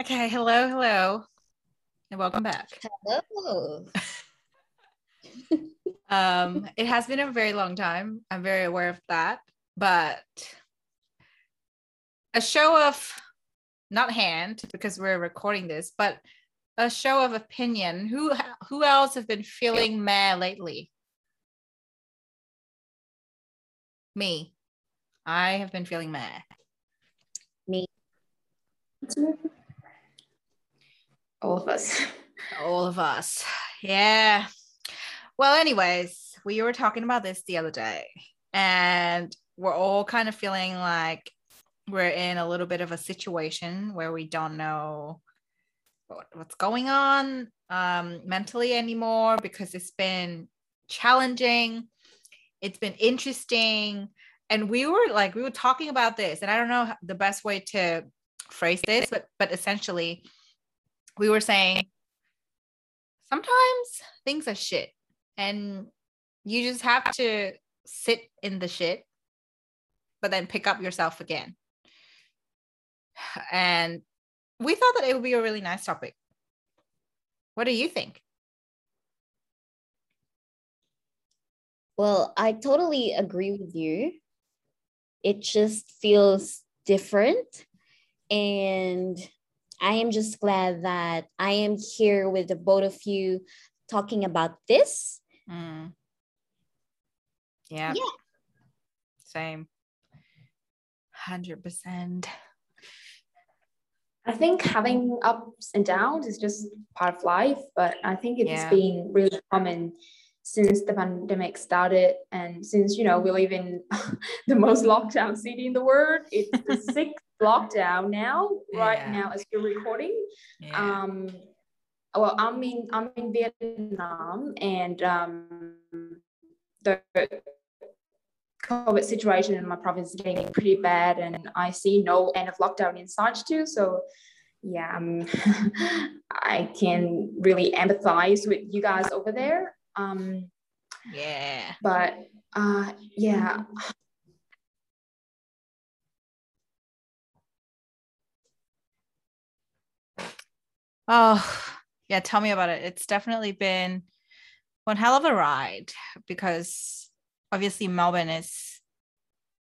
Okay, hello, hello, and welcome back. Hello. Um, it has been a very long time. I'm very aware of that, but a show of not hand because we're recording this, but a show of opinion. Who who else have been feeling meh lately? Me. I have been feeling meh. Me. All of us. All of us. Yeah. Well, anyways, we were talking about this the other day, and we're all kind of feeling like we're in a little bit of a situation where we don't know what's going on um, mentally anymore because it's been challenging, it's been interesting. And we were like, we were talking about this, and I don't know the best way to phrase this, but but essentially, we were saying sometimes things are shit and you just have to sit in the shit but then pick up yourself again and we thought that it would be a really nice topic what do you think Well, I totally agree with you. It just feels different. And I am just glad that I am here with the both of you talking about this. Mm. Yeah. Yeah. Same. 100%. I think having ups and downs is just part of life, but I think it's Yeah. been really common since the pandemic started and since you know we live in the most lockdown city in the world it's the sixth lockdown now right Yeah. now as you're recording Yeah. um well i'm in i'm in vietnam and um the covid situation in my province is getting pretty bad and i see no end of lockdown in sight too so yeah um, i can really empathize with you guys over there um yeah. but uh yeah Oh, yeah. Tell me about it. It's definitely been one hell of a ride because obviously Melbourne is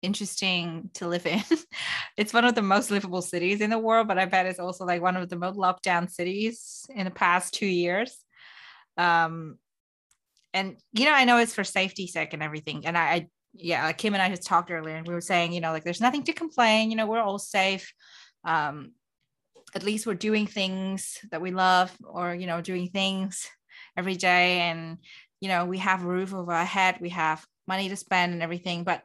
interesting to live in. it's one of the most livable cities in the world, but I bet it's also like one of the most locked down cities in the past two years. Um, and you know, I know it's for safety sake and everything. And I, I yeah, like Kim and I just talked earlier, and we were saying, you know, like there's nothing to complain. You know, we're all safe. Um, at least we're doing things that we love or you know doing things every day. And you know we have a roof over our head we have money to spend and everything. But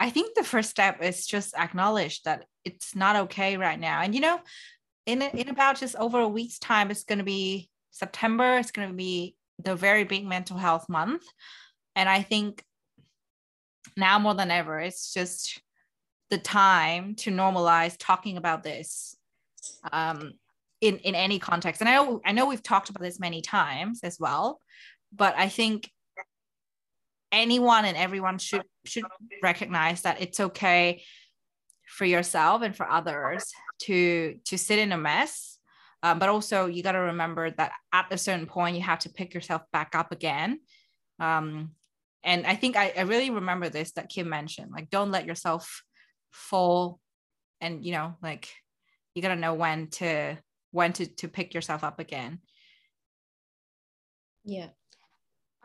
i think the first step is just acknowledge that it's not okay right now. And you know in in about just over a week's time it's going to be september it's going to be the very big mental health month. And i think now more than ever it's just the time to normalize talking about this um, in in any context. And I know I know we've talked about this many times as well, but I think anyone and everyone should should recognize that it's okay for yourself and for others to to sit in a mess. Um, but also you got to remember that at a certain point you have to pick yourself back up again. Um, and I think I, I really remember this that Kim mentioned, like don't let yourself fall and you know like you got to know when to when to to pick yourself up again Yeah.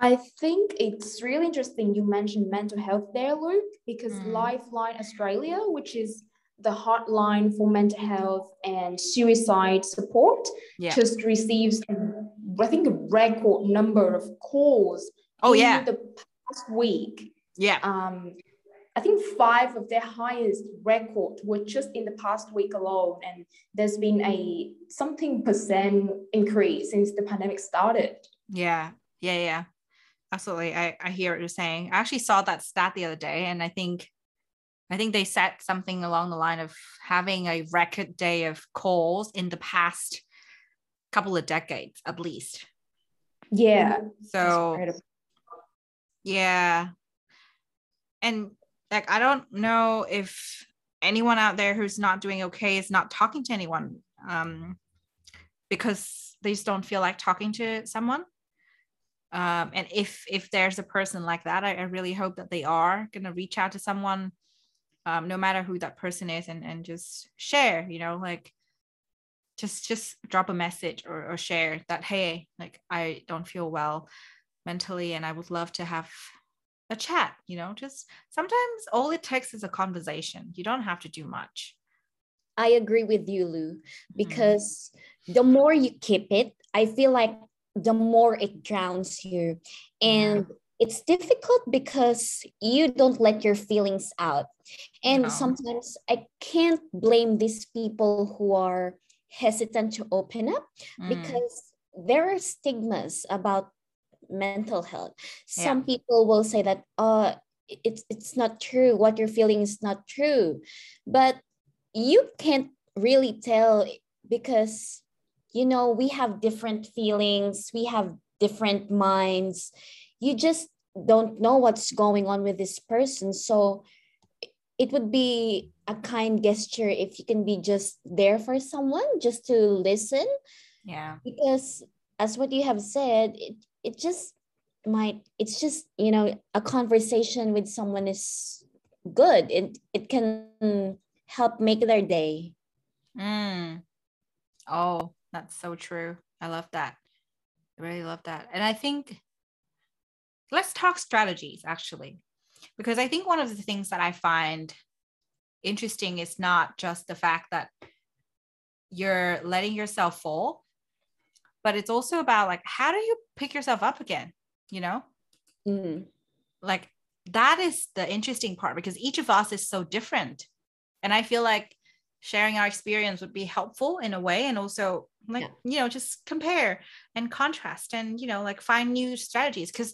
I think it's really interesting you mentioned mental health there, Luke, because Mm. Lifeline Australia, which is the hotline for mental health and suicide support, yeah just receives, I think, a record number of calls. oh in yeah The past week, yeah um, I think five of their highest record were just in the past week alone, and there's been a something percent increase since the pandemic started. yeah yeah yeah absolutely i i hear what you're saying i actually saw that stat the other day and i think i think they said something along the line of having a record day of calls in the past couple of decades at least Yeah. so. Yeah. And like, I don't know if anyone out there who's not doing okay is not talking to anyone um, because they just don't feel like talking to someone. Um, and if if there's a person like that, I, I really hope that they are gonna reach out to someone, um, no matter who that person is, and and just share. You know, like just just drop a message or, or share that hey, like I don't feel well mentally, and I would love to have a chat. You know, just sometimes all it takes is a conversation. You don't have to do much. I agree with you, Lu, mm-hmm. because mm. the more you keep it, I feel like the more it drowns you. And yeah. it's difficult because you don't let your feelings out. And no. sometimes I can't blame these people who are hesitant to open up mm. because there are stigmas about mental health. Some yeah. people will say that, uh, it's it's not true. What you're feeling is not true. But you can't really tell because you know we have different feelings we have different minds you just don't know what's going on with this person so it would be a kind gesture if you can be just there for someone just to listen yeah because as what you have said it, it just might it's just you know a conversation with someone is good it it can help make their day. Mm. Oh, that's so true. I love that. I really love that. And I think let's talk strategies actually, because I think one of the things that I find interesting is not just the fact that you're letting yourself fall, but it's also about like, how do you pick yourself up again? You know? Mm. Like, that is the interesting part because each of us is so different and i feel like sharing our experience would be helpful in a way and also like yeah. you know just compare and contrast and you know like find new strategies because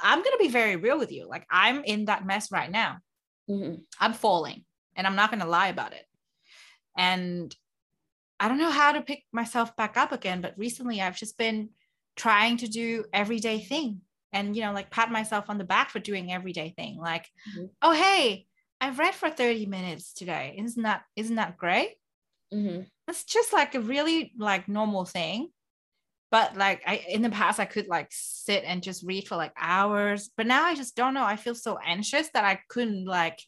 i'm going to be very real with you like i'm in that mess right now mm-hmm. i'm falling and i'm not going to lie about it and i don't know how to pick myself back up again but recently i've just been trying to do everyday thing and you know like pat myself on the back for doing everyday thing like mm-hmm. oh hey I've read for 30 minutes today. Isn't that isn't that great? Mm-hmm. It's just like a really like normal thing. But like I in the past I could like sit and just read for like hours. But now I just don't know. I feel so anxious that I couldn't like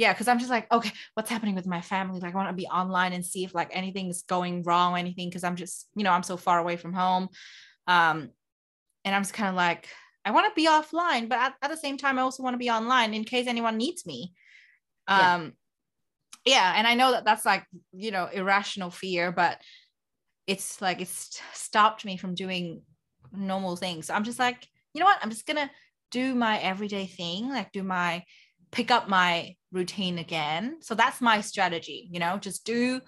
yeah, because I'm just like, okay, what's happening with my family? Like, I want to be online and see if like anything is going wrong or anything, because I'm just, you know, I'm so far away from home. Um, and I'm just kind of like, I want to be offline, but at, at the same time, I also want to be online in case anyone needs me. Um, yeah. yeah. And I know that that's like, you know, irrational fear, but it's like, it's stopped me from doing normal things. So I'm just like, you know what? I'm just going to do my everyday thing, like do my, pick up my routine again. So that's my strategy, you know, just do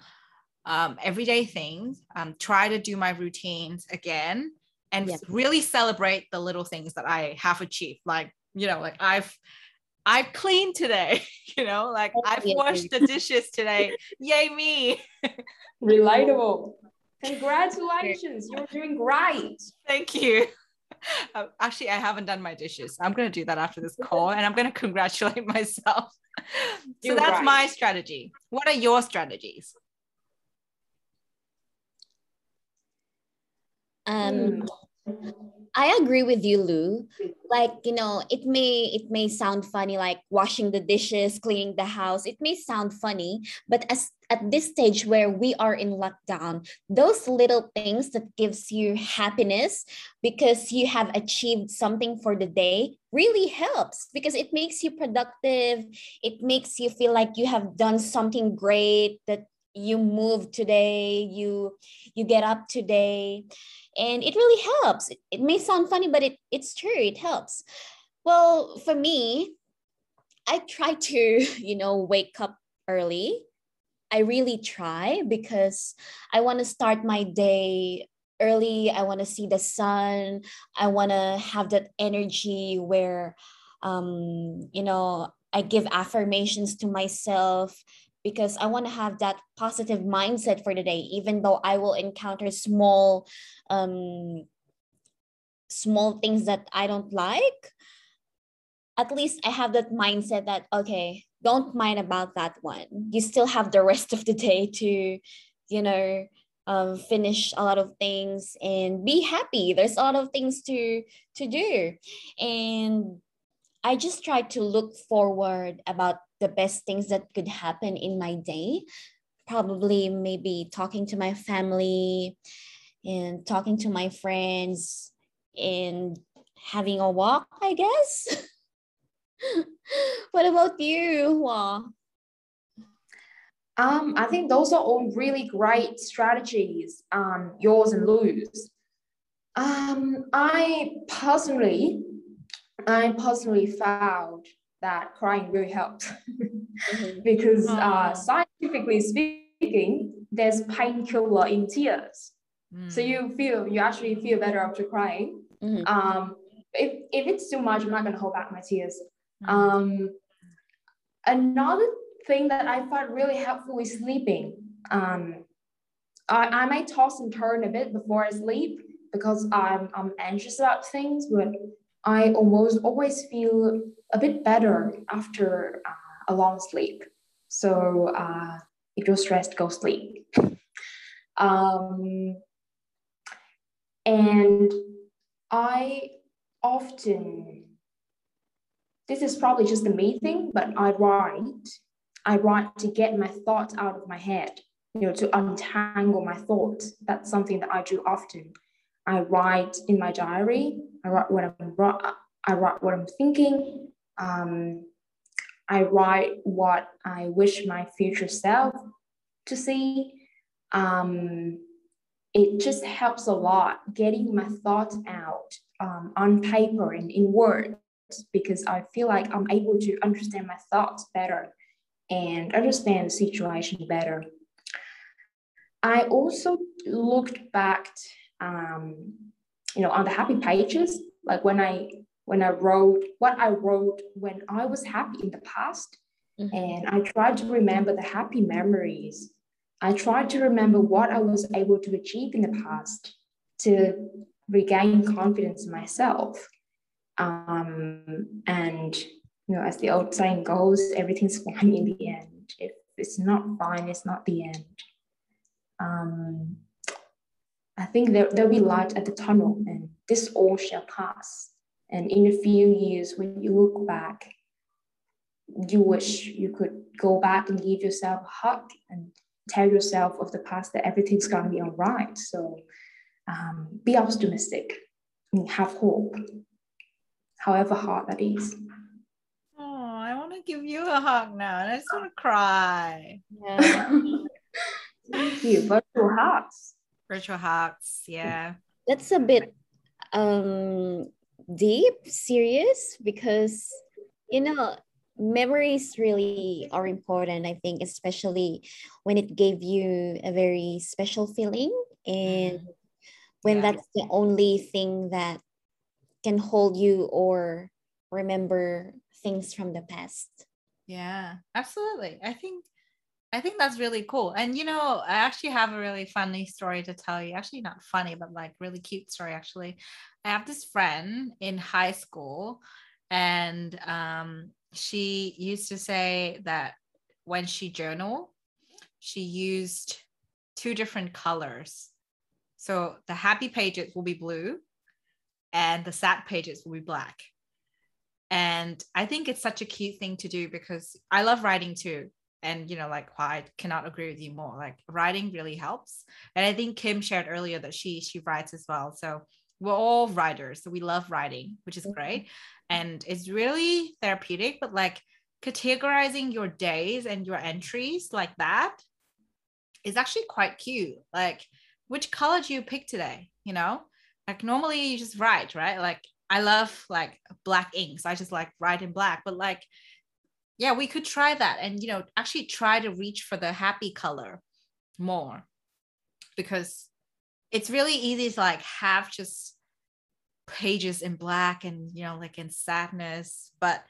um, everyday things, um, try to do my routines again and yeah. really celebrate the little things that I have achieved. Like, you know, like I've I've cleaned today, you know, like I've washed the dishes today. Yay me. Relatable. Congratulations. You're doing great. Thank you. Uh, actually, I haven't done my dishes. I'm going to do that after this call and I'm going to congratulate myself. so that's right. my strategy. What are your strategies? Um, I agree with you, Lu. Like, you know, it may it may sound funny, like washing the dishes, cleaning the house. It may sound funny, but as at this stage where we are in lockdown, those little things that gives you happiness because you have achieved something for the day really helps because it makes you productive. It makes you feel like you have done something great that you move today you you get up today and it really helps. It, it may sound funny but it, it's true. It helps. Well for me i try to you know wake up early. I really try because i want to start my day early. I want to see the sun. I want to have that energy where um you know i give affirmations to myself because I want to have that positive mindset for the day, even though I will encounter small, um, small things that I don't like. At least I have that mindset that okay, don't mind about that one. You still have the rest of the day to you know, um, finish a lot of things and be happy. There's a lot of things to to do, and I just try to look forward about the best things that could happen in my day. Probably maybe talking to my family and talking to my friends and having a walk, I guess. what about you? Um, I think those are all really great strategies, um, yours and Lu's. Um, I personally, I personally found that crying really helps mm-hmm. because uh, scientifically speaking, there's painkiller in tears. Mm. So you feel, you actually feel better after crying. Mm-hmm. Um, if, if it's too much, I'm not gonna hold back my tears. Mm. Um, another thing that I find really helpful is sleeping. Um, I, I may toss and turn a bit before I sleep because I'm, I'm anxious about things, but I almost always feel a bit better after uh, a long sleep. So uh, if you're stressed, go sleep. um, and I often, this is probably just a me thing, but I write I write to get my thoughts out of my head, you know, to untangle my thoughts. That's something that I do often. I write in my diary. I write what I'm I write what I'm thinking. Um, I write what I wish my future self to see. Um, it just helps a lot getting my thoughts out um, on paper and in words because I feel like I'm able to understand my thoughts better and understand the situation better. I also looked back, um, you know, on the happy pages, like when I when I wrote what I wrote when I was happy in the past, mm-hmm. and I tried to remember the happy memories. I tried to remember what I was able to achieve in the past to regain confidence in myself. Um, and you know, as the old saying goes, everything's fine in the end. If it's not fine, it's not the end. Um, I think there, there'll be light at the tunnel, and this all shall pass. And in a few years, when you look back, you wish you could go back and give yourself a hug and tell yourself of the past that everything's going to be all right. So um, be optimistic and have hope, however hard that is Oh, I want to give you a hug now, and I just want to cry. Yeah. Thank you. Virtual hugs. Virtual hugs. Yeah. That's a bit um deep, serious because you know memories really are important. I think, especially when it gave you a very special feeling, and mm-hmm. when yeah. that's the only thing that can hold you or remember things from the past. Yeah, absolutely. I think I think that's really cool. And you know, I actually have a really funny story to tell you. Actually, not funny, but like really cute story. Actually, I have this friend in high school, and um, she used to say that when she journal, she used two different colors. So the happy pages will be blue, and the sad pages will be black. And I think it's such a cute thing to do because I love writing too. And, you know, like oh, I cannot agree with you more. Like writing really helps. And I think Kim shared earlier that she she writes as well. So we're all writers. So we love writing, which is great. Mm-hmm. And it's really therapeutic, but like categorizing your days and your entries like that is actually quite cute. Like, which color do you pick today? You know, like normally you just write, right? Like I love like black inks. I just like write in black, but like, yeah, we could try that and, you know, actually try to reach for the happy color more because it's really easy to like have just pages in black and, you know, like in sadness, but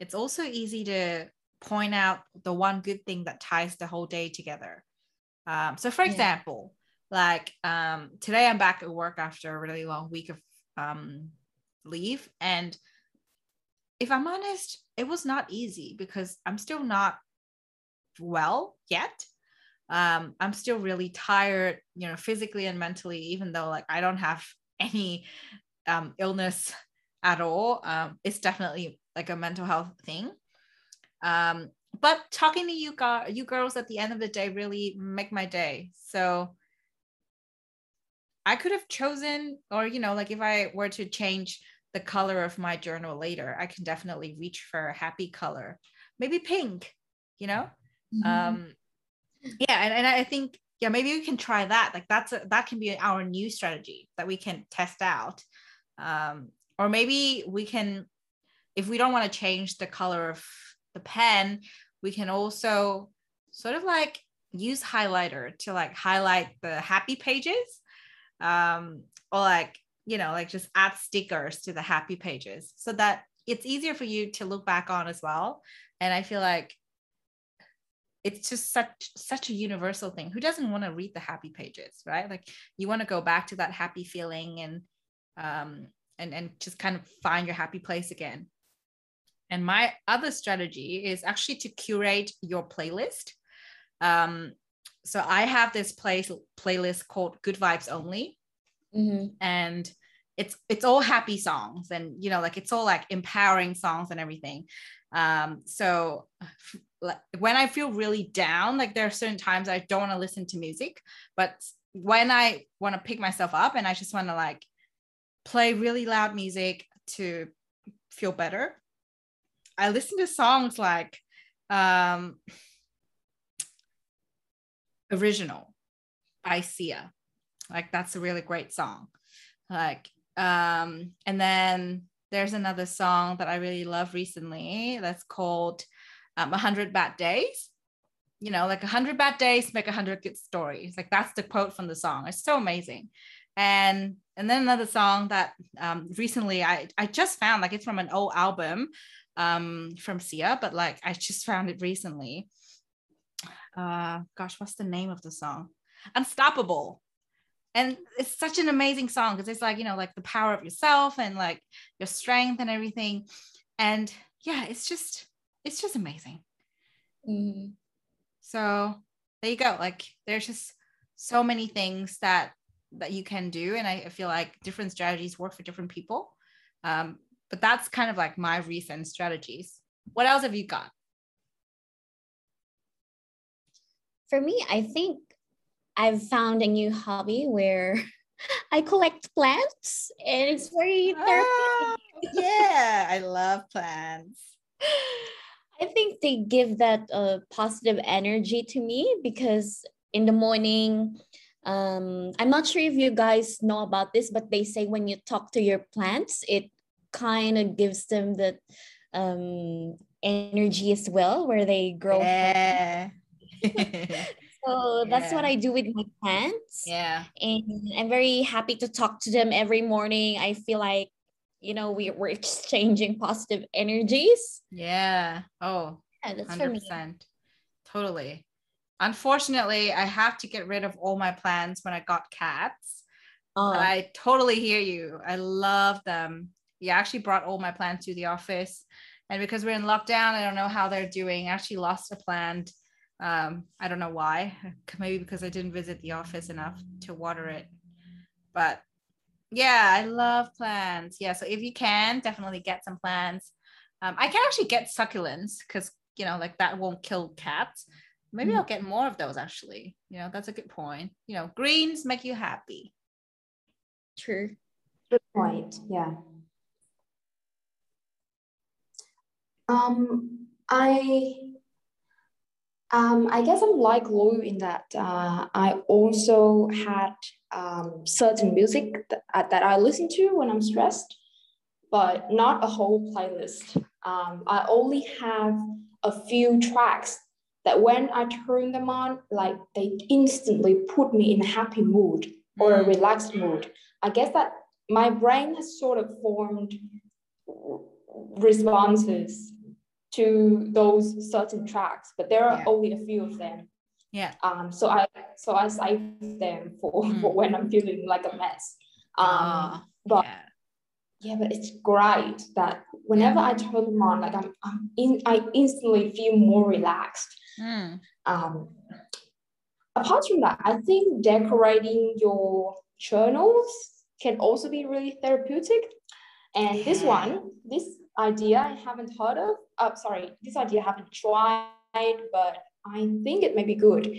it's also easy to point out the one good thing that ties the whole day together. Um, so, for yeah. example, like um, today I'm back at work after a really long week of um, leave. And if I'm honest, it was not easy because I'm still not well yet. um, I'm still really tired, you know, physically and mentally, even though like I don't have any um, illness at all. Um, it's definitely like a mental health thing. Um, but talking to you guys, you girls at the end of the day really make my day. So I could have chosen, or you know, like if I were to change the color of my journal later, I can definitely reach for a happy color, maybe pink, you know. Mm-hmm. Um, yeah, and, and I think yeah, maybe we can try that. Like that's a, that can be our new strategy that we can test out. Um, or maybe we can, if we don't want to change the color of the pen, we can also sort of like use highlighter to like highlight the happy pages um, or like you know like just add stickers to the happy pages so that it's easier for you to look back on as well. And i feel like it's just such such a universal thing. Who doesn't want to read the happy pages right? Like you want to go back to that happy feeling and um and and just kind of find your happy place again. And my other strategy is actually to curate your playlist. Um so i have this place playlist called good vibes only mm-hmm. and it's it's all happy songs and you know like it's all like empowering songs and everything um so like when i feel really down like there are certain times i don't want to listen to music but when i want to pick myself up and i just want to like play really loud music to feel better i listen to songs like um original by sia like that's a really great song. Like um and then there's another song that i really love recently that's called um, 100 bad days. You know like 100 bad days make 100 good stories. Like that's the quote from the song. It's so amazing. And and then another song that um, recently I, I just found like it's from an old album um, from sia but like i just found it recently. Uh gosh what's the name of the song? Unstoppable and it's such an amazing song because it's like you know like the power of yourself and like your strength and everything. And yeah it's just it's just amazing. Mm-hmm. so there you go. Like there's just so many things that that you can do and I, feel like different strategies work for different people. Um, but that's kind of like my recent strategies. What else have you got? For me i think I've found a new hobby where I collect plants and it's very therapeutic. Oh, yeah, I love plants. I think they give that uh, positive energy to me because in the morning, um, I'm not sure if you guys know about this, but they say when you talk to your plants, it kind of gives them the um, energy as well, where they grow. Yeah. So yeah. that's what I do with my plants. Yeah. And I'm very happy to talk to them every morning. I feel like, you know, we, we're exchanging positive energies. Yeah. Oh, yeah, that's 100%. Totally. Unfortunately, I have to get rid of all my plants when I got cats. Oh. But I totally hear you. I love them. Yeah, I actually brought all my plants to the office. And because we're in lockdown, I don't know how they're doing. I actually lost a plant um, I don't know why. Maybe because I didn't visit the office enough to water it. But yeah, I love plants. Yeah, so if you can, definitely get some plants. Um, I can actually get succulents because you know, like that won't kill cats. Maybe mm. I'll get more of those actually. You know, that's a good point. You know, greens make you happy. True. Good point. Yeah. Um, I um, I guess I'm like Lu in that uh, I also had um, certain music that, uh, that I listen to when I'm stressed, but not a whole playlist. Um, I only have a few tracks that when I turn them on, like they instantly put me in a happy mood or a mm. relaxed mood. I guess that my brain has sort of formed responses to those certain tracks, but there are yeah. only a few of them. Yeah. Um. So I so I save them for, mm. for when I'm feeling like a mess. Um. Uh, but yeah. yeah, but it's great that whenever yeah. I turn them on, like I'm, I'm in, I instantly feel more relaxed. Mm. Um. apart from that, I think decorating your journals can also be really therapeutic. And this one, this idea I haven't heard of. Uh, sorry, this idea I haven't tried, but I think it may be good.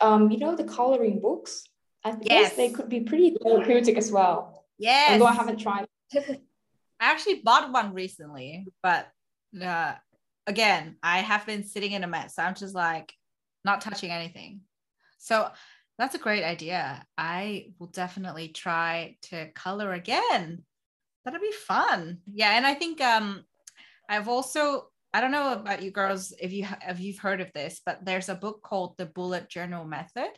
Um, you know the coloring books. I guess yes. they could be pretty therapeutic as well. Yes. Although I haven't tried. I actually bought one recently, but uh, again, I have been sitting in a mess. So I'm just like not touching anything. So that's a great idea. I will definitely try to color again. That'll be fun. Yeah, and I think um I've also I don't know about you girls if you if you've heard of this, but there's a book called The Bullet Journal Method.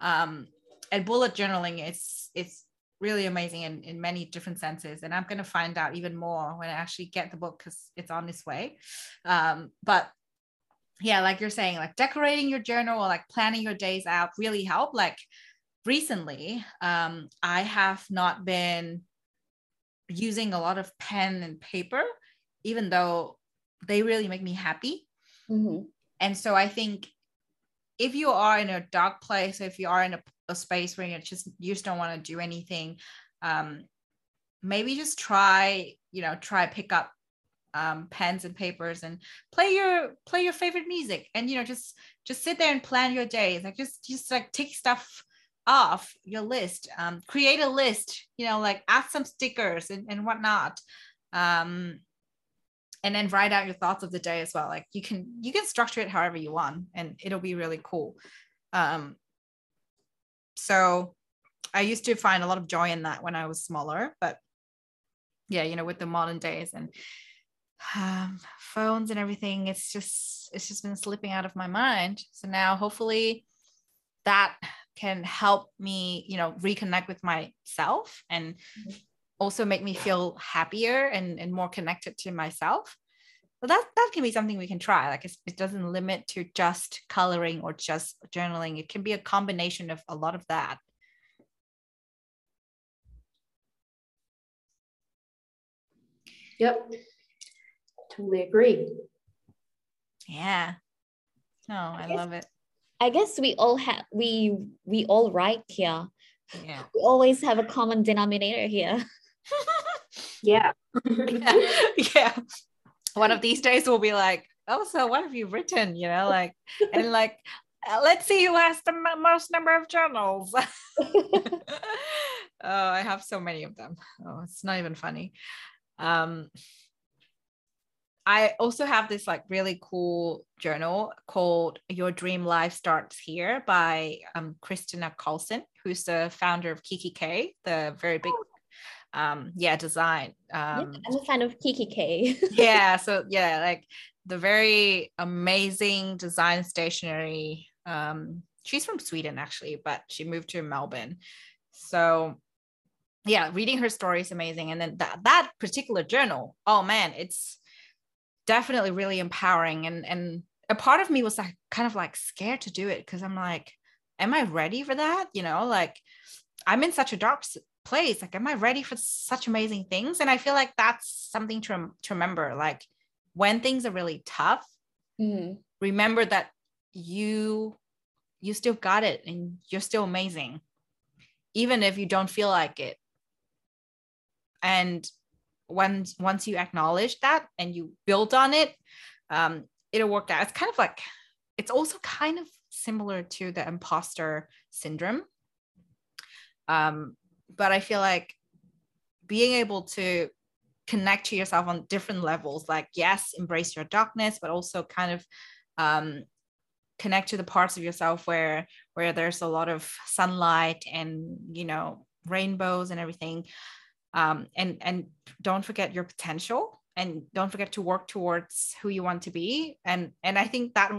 Um and bullet journaling is it's really amazing in, in many different senses and i'm going to find out even more when i actually get the book because it's on its way um, but yeah like you're saying like decorating your journal or like planning your days out really help like recently um, i have not been using a lot of pen and paper even though they really make me happy. Mm-hmm. and so i think if you are in a dark place if you are in a, a space where you just you just don't want to do anything um, maybe just try you know try pick up um, pens and papers and play your play your favorite music and you know just just sit there and plan your days like just just like take stuff off your list um, create a list you know like add some stickers and, and whatnot. Um, and then write out your thoughts of the day as well. Like you can you can structure it however you want and it'll be really cool. Um, so i used to find a lot of joy in that when i was smaller but yeah you know with the modern days and um, phones and everything it's just it's just been slipping out of my mind. So now hopefully that can help me you know reconnect with myself and mm-hmm. Also make me feel happier and, and more connected to myself so that that can be something we can try like it doesn't limit to just coloring or just journaling it can be a combination of a lot of that yep totally agree. Yeah. oh I, I love it. I guess we all have we we all write here. Yeah. We always have a common denominator here. yeah. yeah. yeah. One of these days we'll be like, oh, so what have you written? You know, like, and like, uh, let's see who has the most number of journals. oh, I have so many of them. Oh, it's not even funny. Um, I also have this like really cool journal called Your Dream Life Starts Here by um, Kristina Karlsson, who's the founder of kikki.K, the very big um yeah design um yeah, i'm a fan of kikki.K yeah so yeah like the very amazing design stationery um she's from sweden actually but she moved to melbourne. So yeah reading her story is amazing and then that that particular journal oh man it's definitely really empowering and and a part of me was like kind of like scared to do it because i'm like am i ready for that? You know like i'm in such a dark place like am i ready for such amazing things? And i feel like that's something to, to remember like when things are really tough mm-hmm. remember that you you still got it and you're still amazing even if you don't feel like it. And once once you acknowledge that and you build on it um, it'll work out. It's kind of like it's also kind of similar to the imposter syndrome. Um, but i feel like being able to connect to yourself on different levels like yes embrace your darkness but also kind of um, connect to the parts of yourself where where there's a lot of sunlight and you know rainbows and everything. Um, and and don't forget your potential and don't forget to work towards who you want to be. And and i think that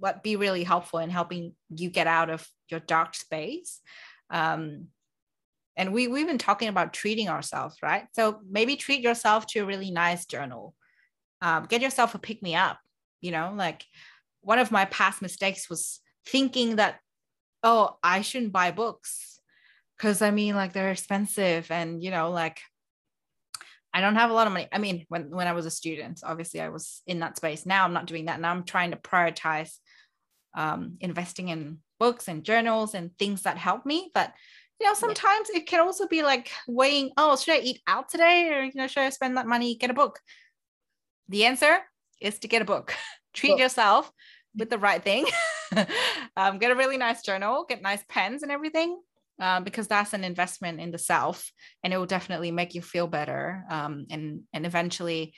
would be really helpful in helping you get out of your dark space. Um, and we, we've been talking about treating ourselves right so maybe treat yourself to a really nice journal um, get yourself a pick me up you know like one of my past mistakes was thinking that oh i shouldn't buy books because I mean, like they're expensive, and you know, like I don't have a lot of money. I mean, when when I was a student, obviously I was in that space. Now I'm not doing that. Now I'm trying to prioritize um, investing in books and journals and things that help me. But you know, sometimes it can also be like weighing, oh, should I eat out today? Or you know, should I spend that money, get a book? The answer is to get a book. Treat yourself with the right thing. um, get a really nice journal, get nice pens and everything. Um, because that's an investment in the self and it will definitely make you feel better um, and and eventually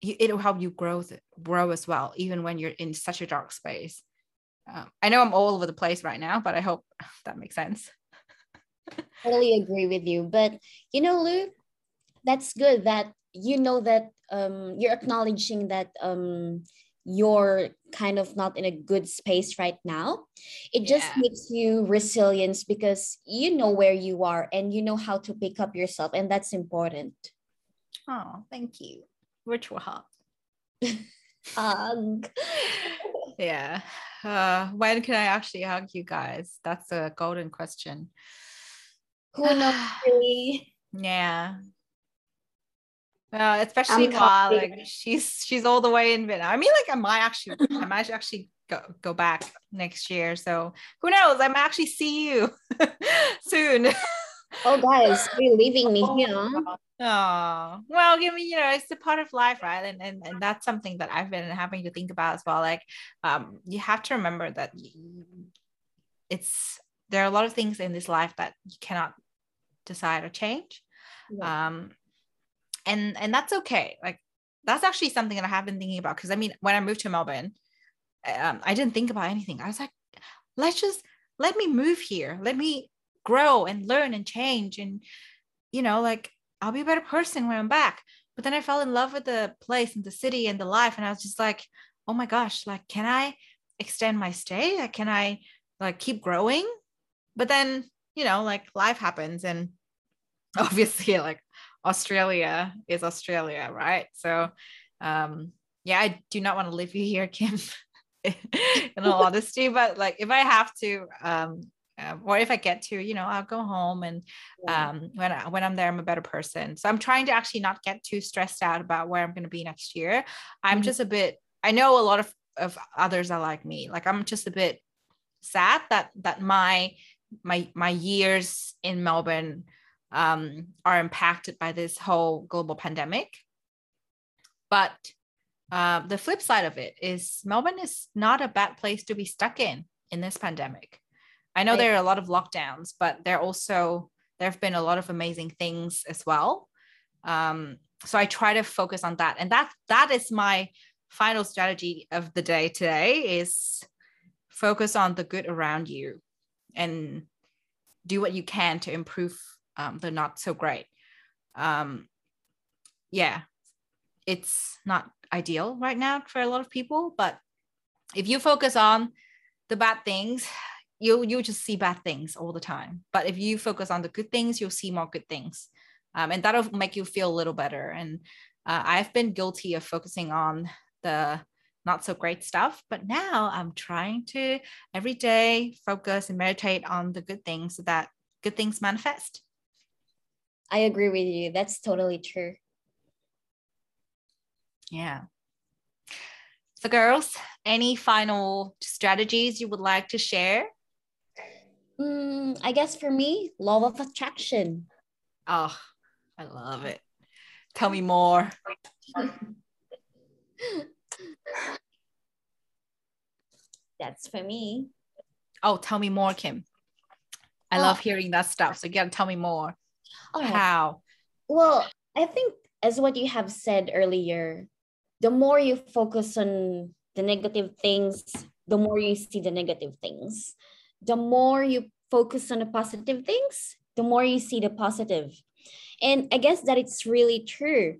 it'll help you grow grow as well even when you're in such a dark space um, i know i'm all over the place right now but i hope that makes sense totally agree with you but you know Lu that's good that you know that um, you're acknowledging that um, you're kind of not in a good space right now it yeah. just makes you resilience because you know where you are and you know how to pick up yourself and that's important oh thank you virtual hug. hug. yeah. Uh, when can I actually hug you guys? That's a golden question. Who knows, really? Yeah. Uh, especially while like she's she's all the way in Vietnam. I mean, like I might actually I might actually go, go back next year. So who knows? I might actually see you soon. oh guys, you're leaving me here. Oh, well, give me you know, it's a part of life, right? And, and and that's something that I've been having to think about as well. Like, um, you have to remember that it's there are a lot of things in this life that you cannot decide or change. Yeah. Um, and and that's okay. Like, that's actually something that I have been thinking about because I mean, when I moved to Melbourne, um, I didn't think about anything. I was like, let's just let me move here. Let me grow and learn and change and you know like I'll be a better person when I'm back. But then I fell in love with the place and the city and the life. And I was just like, oh my gosh, like, can I extend my stay? like, Can I like keep growing? But then, you know, like life happens and obviously like Australia is Australia, right? So um yeah, I do not want to live here, Kim. in all honesty, but like if I have to, um, um, or if I get to, you know, I'll go home and um, when I, when I'm there, I'm a better person. So I'm trying to actually not get too stressed out about where I'm going to be next year. I'm mm-hmm. just a bit. I know a lot of of others are like me. Like I'm just a bit sad that that my my my years in Melbourne um, are impacted by this whole global pandemic. But uh, the flip side of it is Melbourne is not a bad place to be stuck in in this pandemic. I know right. there are a lot of lockdowns, but there also there have been a lot of amazing things as well. Um, so I try to focus on that, and that that is my final strategy of the day today is focus on the good around you and do what you can to improve um, the not so great. Um, yeah, it's not ideal right now for a lot of people, but if you focus on the bad things, you you just see bad things all the time. But if you focus on the good things you'll see more good things. Um, and that'll make you feel a little better. And uh, i've been guilty of focusing on the not so great stuff but now i'm trying to every day focus and meditate on the good things so that good things manifest i agree with you that's totally true yeah so girls any final strategies you would like to share Mm, I guess for me, law of attraction. Oh, I love it. Tell me more. That's for me. Oh, tell me more, Kim. I oh. love hearing that stuff. So you gotta tell me more. Oh, How? Well, I think as what you have said earlier, the more you focus on the negative things, the more you see the negative things the more you focus on the positive things, the more you see the positive. And I guess that it's really true.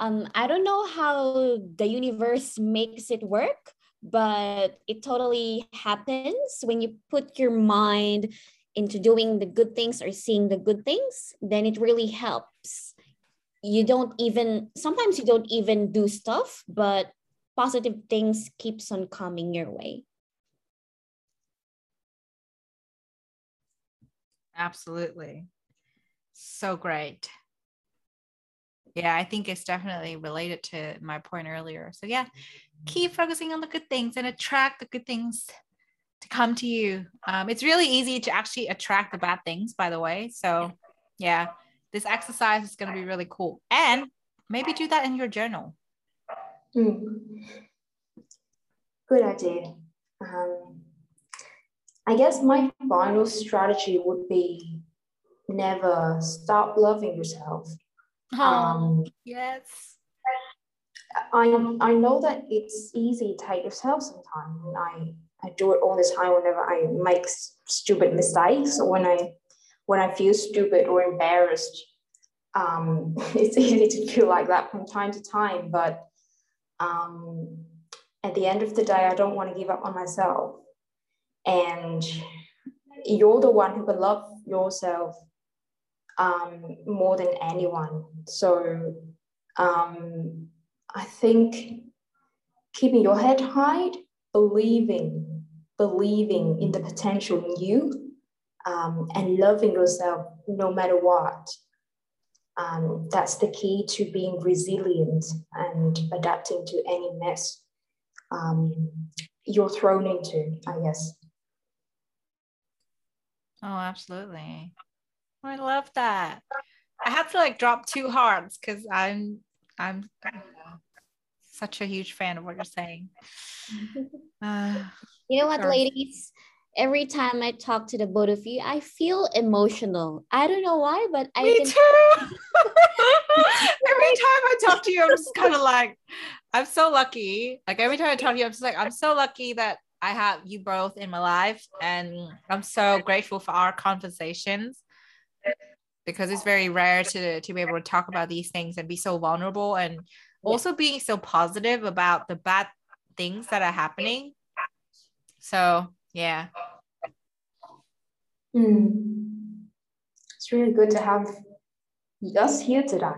Um, I don't know how the universe makes it work, but it totally happens when you put your mind into doing the good things or seeing the good things, then it really helps. You don't even, sometimes you don't even do stuff, but positive things keeps on coming your way. Absolutely. So great. Yeah, I think it's definitely related to my point earlier. So, yeah, keep focusing on the good things and attract the good things to come to you. Um, it's really easy to actually attract the bad things, by the way. So, yeah, this exercise is going to be really cool. And maybe do that in your journal. Mm. Good idea. Um, I guess my final strategy would be never stop loving yourself. Oh, um, yes. I I know that it's easy to hate yourself sometimes, and I I do it all the time whenever I make stupid mistakes or when I when I feel stupid or embarrassed. Um, it's easy to feel like that from time to time, but um, at the end of the day, I don't want to give up on myself. And you're the one who can love yourself um, more than anyone. So um, I think keeping your head high, believing, believing in the potential in you, um, and loving yourself no matter what. Um, that's the key to being resilient and adapting to any mess um, you're thrown into, I guess. Oh, absolutely. I love that. I had to like drop two hearts because I'm I'm such a huge fan of what you're saying. Uh, you know what, sorry. ladies? Every time I talk to the both of you, I feel emotional. I don't know why, but I Me can... too. every time I talk to you, I'm just kind of like, I'm so lucky. Like every time I talk to you, I'm just like, I'm so lucky that I have you both in my life, and I'm so grateful for our conversations because it's very rare to to be able to talk about these things and be so vulnerable and also being so positive about the bad things that are happening. So yeah. Mm. it's really good to have us here today.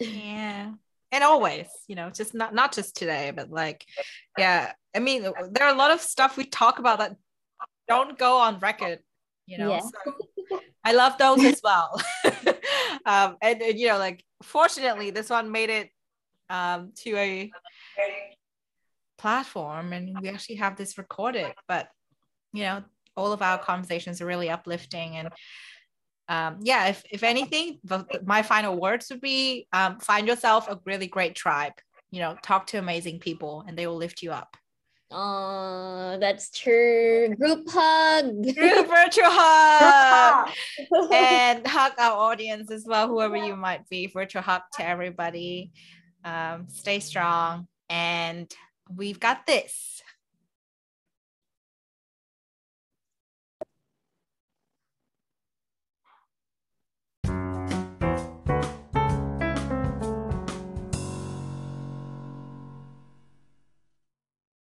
Yeah. And always you know just not not just today but like yeah. I mean there are a lot of stuff we talk about that don't go on record you know yeah. so I love those as well. um, and, and, you know, like fortunately, this one made it um, to a platform, and we actually have this recorded. But you know, all of our conversations are really uplifting, and um, yeah, if if anything, the, my final words would be: um, find yourself a really great tribe. You know, talk to amazing people, and they will lift you up. Oh, that's true. Group hug. Group virtual hug. and hug our audience as well, whoever you might be. Virtual hug to everybody. Um, stay strong. And we've got this.